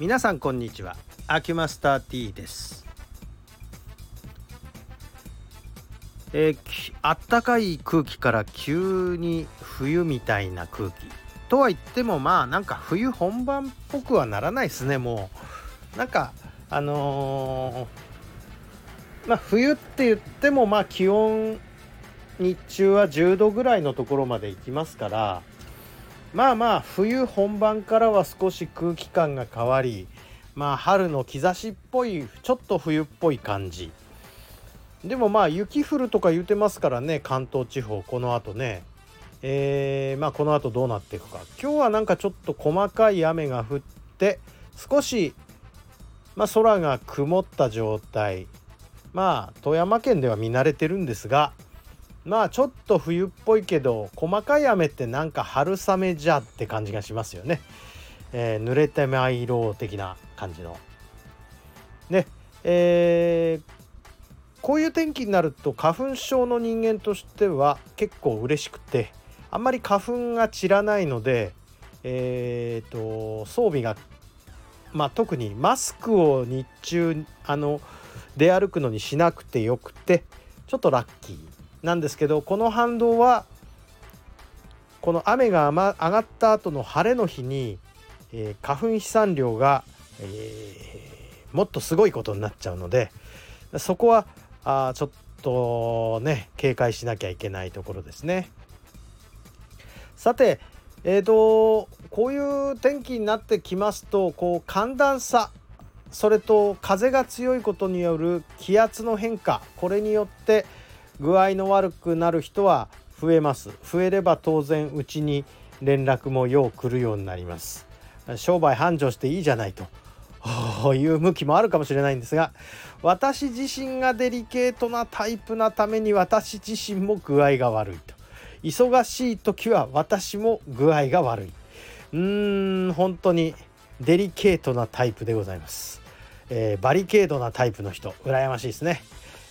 皆さんこんにちは。アキュマスター T です。えー、あったかい空気から急に冬みたいな空気。とは言ってもまあなんか冬本番っぽくはならないですねもう。なんかあのー、まあ冬って言ってもまあ気温日中は10度ぐらいのところまで行きますからまあまあ冬本番からは少し空気感が変わりまあ春の兆しっぽいちょっと冬っぽい感じ。でもまあ雪降るとか言うてますからね関東地方このあとね。えー、まあこのあとどうなっていくか。今日はなんかちょっと細かい雨が降って少しまあ空が曇った状態。まあ富山県では見慣れてるんですがまあちょっと冬っぽいけど細かい雨ってなんか春雨じゃって感じがしますよね。えー、濡れてまいろう的な感じの。ねえー、こういう天気になると花粉症の人間としては結構嬉しくてあんまり花粉が散らないので、えーと、装備が、まあ、特にマスクを日中あの出歩くのにしなくてよくてちょっとラッキーなんですけどこの反動はこの雨が上がった後の晴れの日に、えー、花粉飛散量が、えー、もっとすごいことになっちゃうのでそこはあちょっとね警戒しなきゃいけないところですね。さてえーと、こういう天気になってきますとこう寒暖差それと風が強いことによる気圧の変化これによって具合の悪くなる人は増えます。増えれば当然うちに連絡もよう来るようになります。商売繁盛していいじゃないと。いう向きもあるかもしれないんですが私自身がデリケートなタイプなために私自身も具合が悪いと。忙しい時は私も具合が悪い。うーん本当にデリケートなタイプでございます、えー、バリケードなタイプの人羨ましいですね。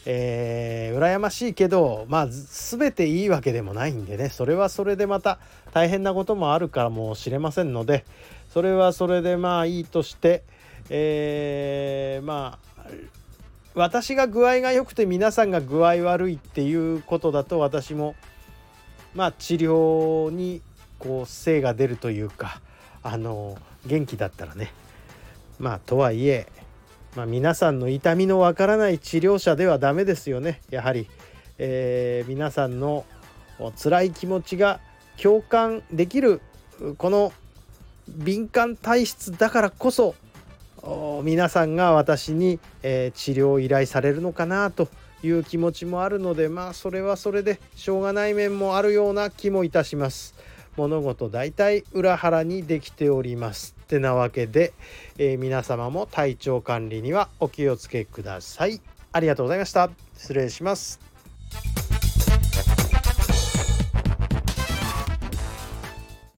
えー、羨ましいけどまあ全ていいわけでもないんでね。それはそれでまた大変なこともあるかもしれませんのでそれはそれでまあいいとして、えー、まあ私が具合が良くて皆さんが具合悪いっていうことだと私もまあ治療にこう精が出るというかあの元気だったらね。まあとはいえまあ、皆さんの痛みのわからない治療者ではダメですよねやはり、えー、皆さんの辛い気持ちが共感できるこの敏感体質だからこそ皆さんが私に、えー、治療を依頼されるのかなという気持ちもあるのでまあそれはそれでしょうがない面もあるような気もいたします。物事大体裏腹にできております。ってなわけで、えー、皆様も体調管理にはお気をつけください。ありがとうございました。失礼します。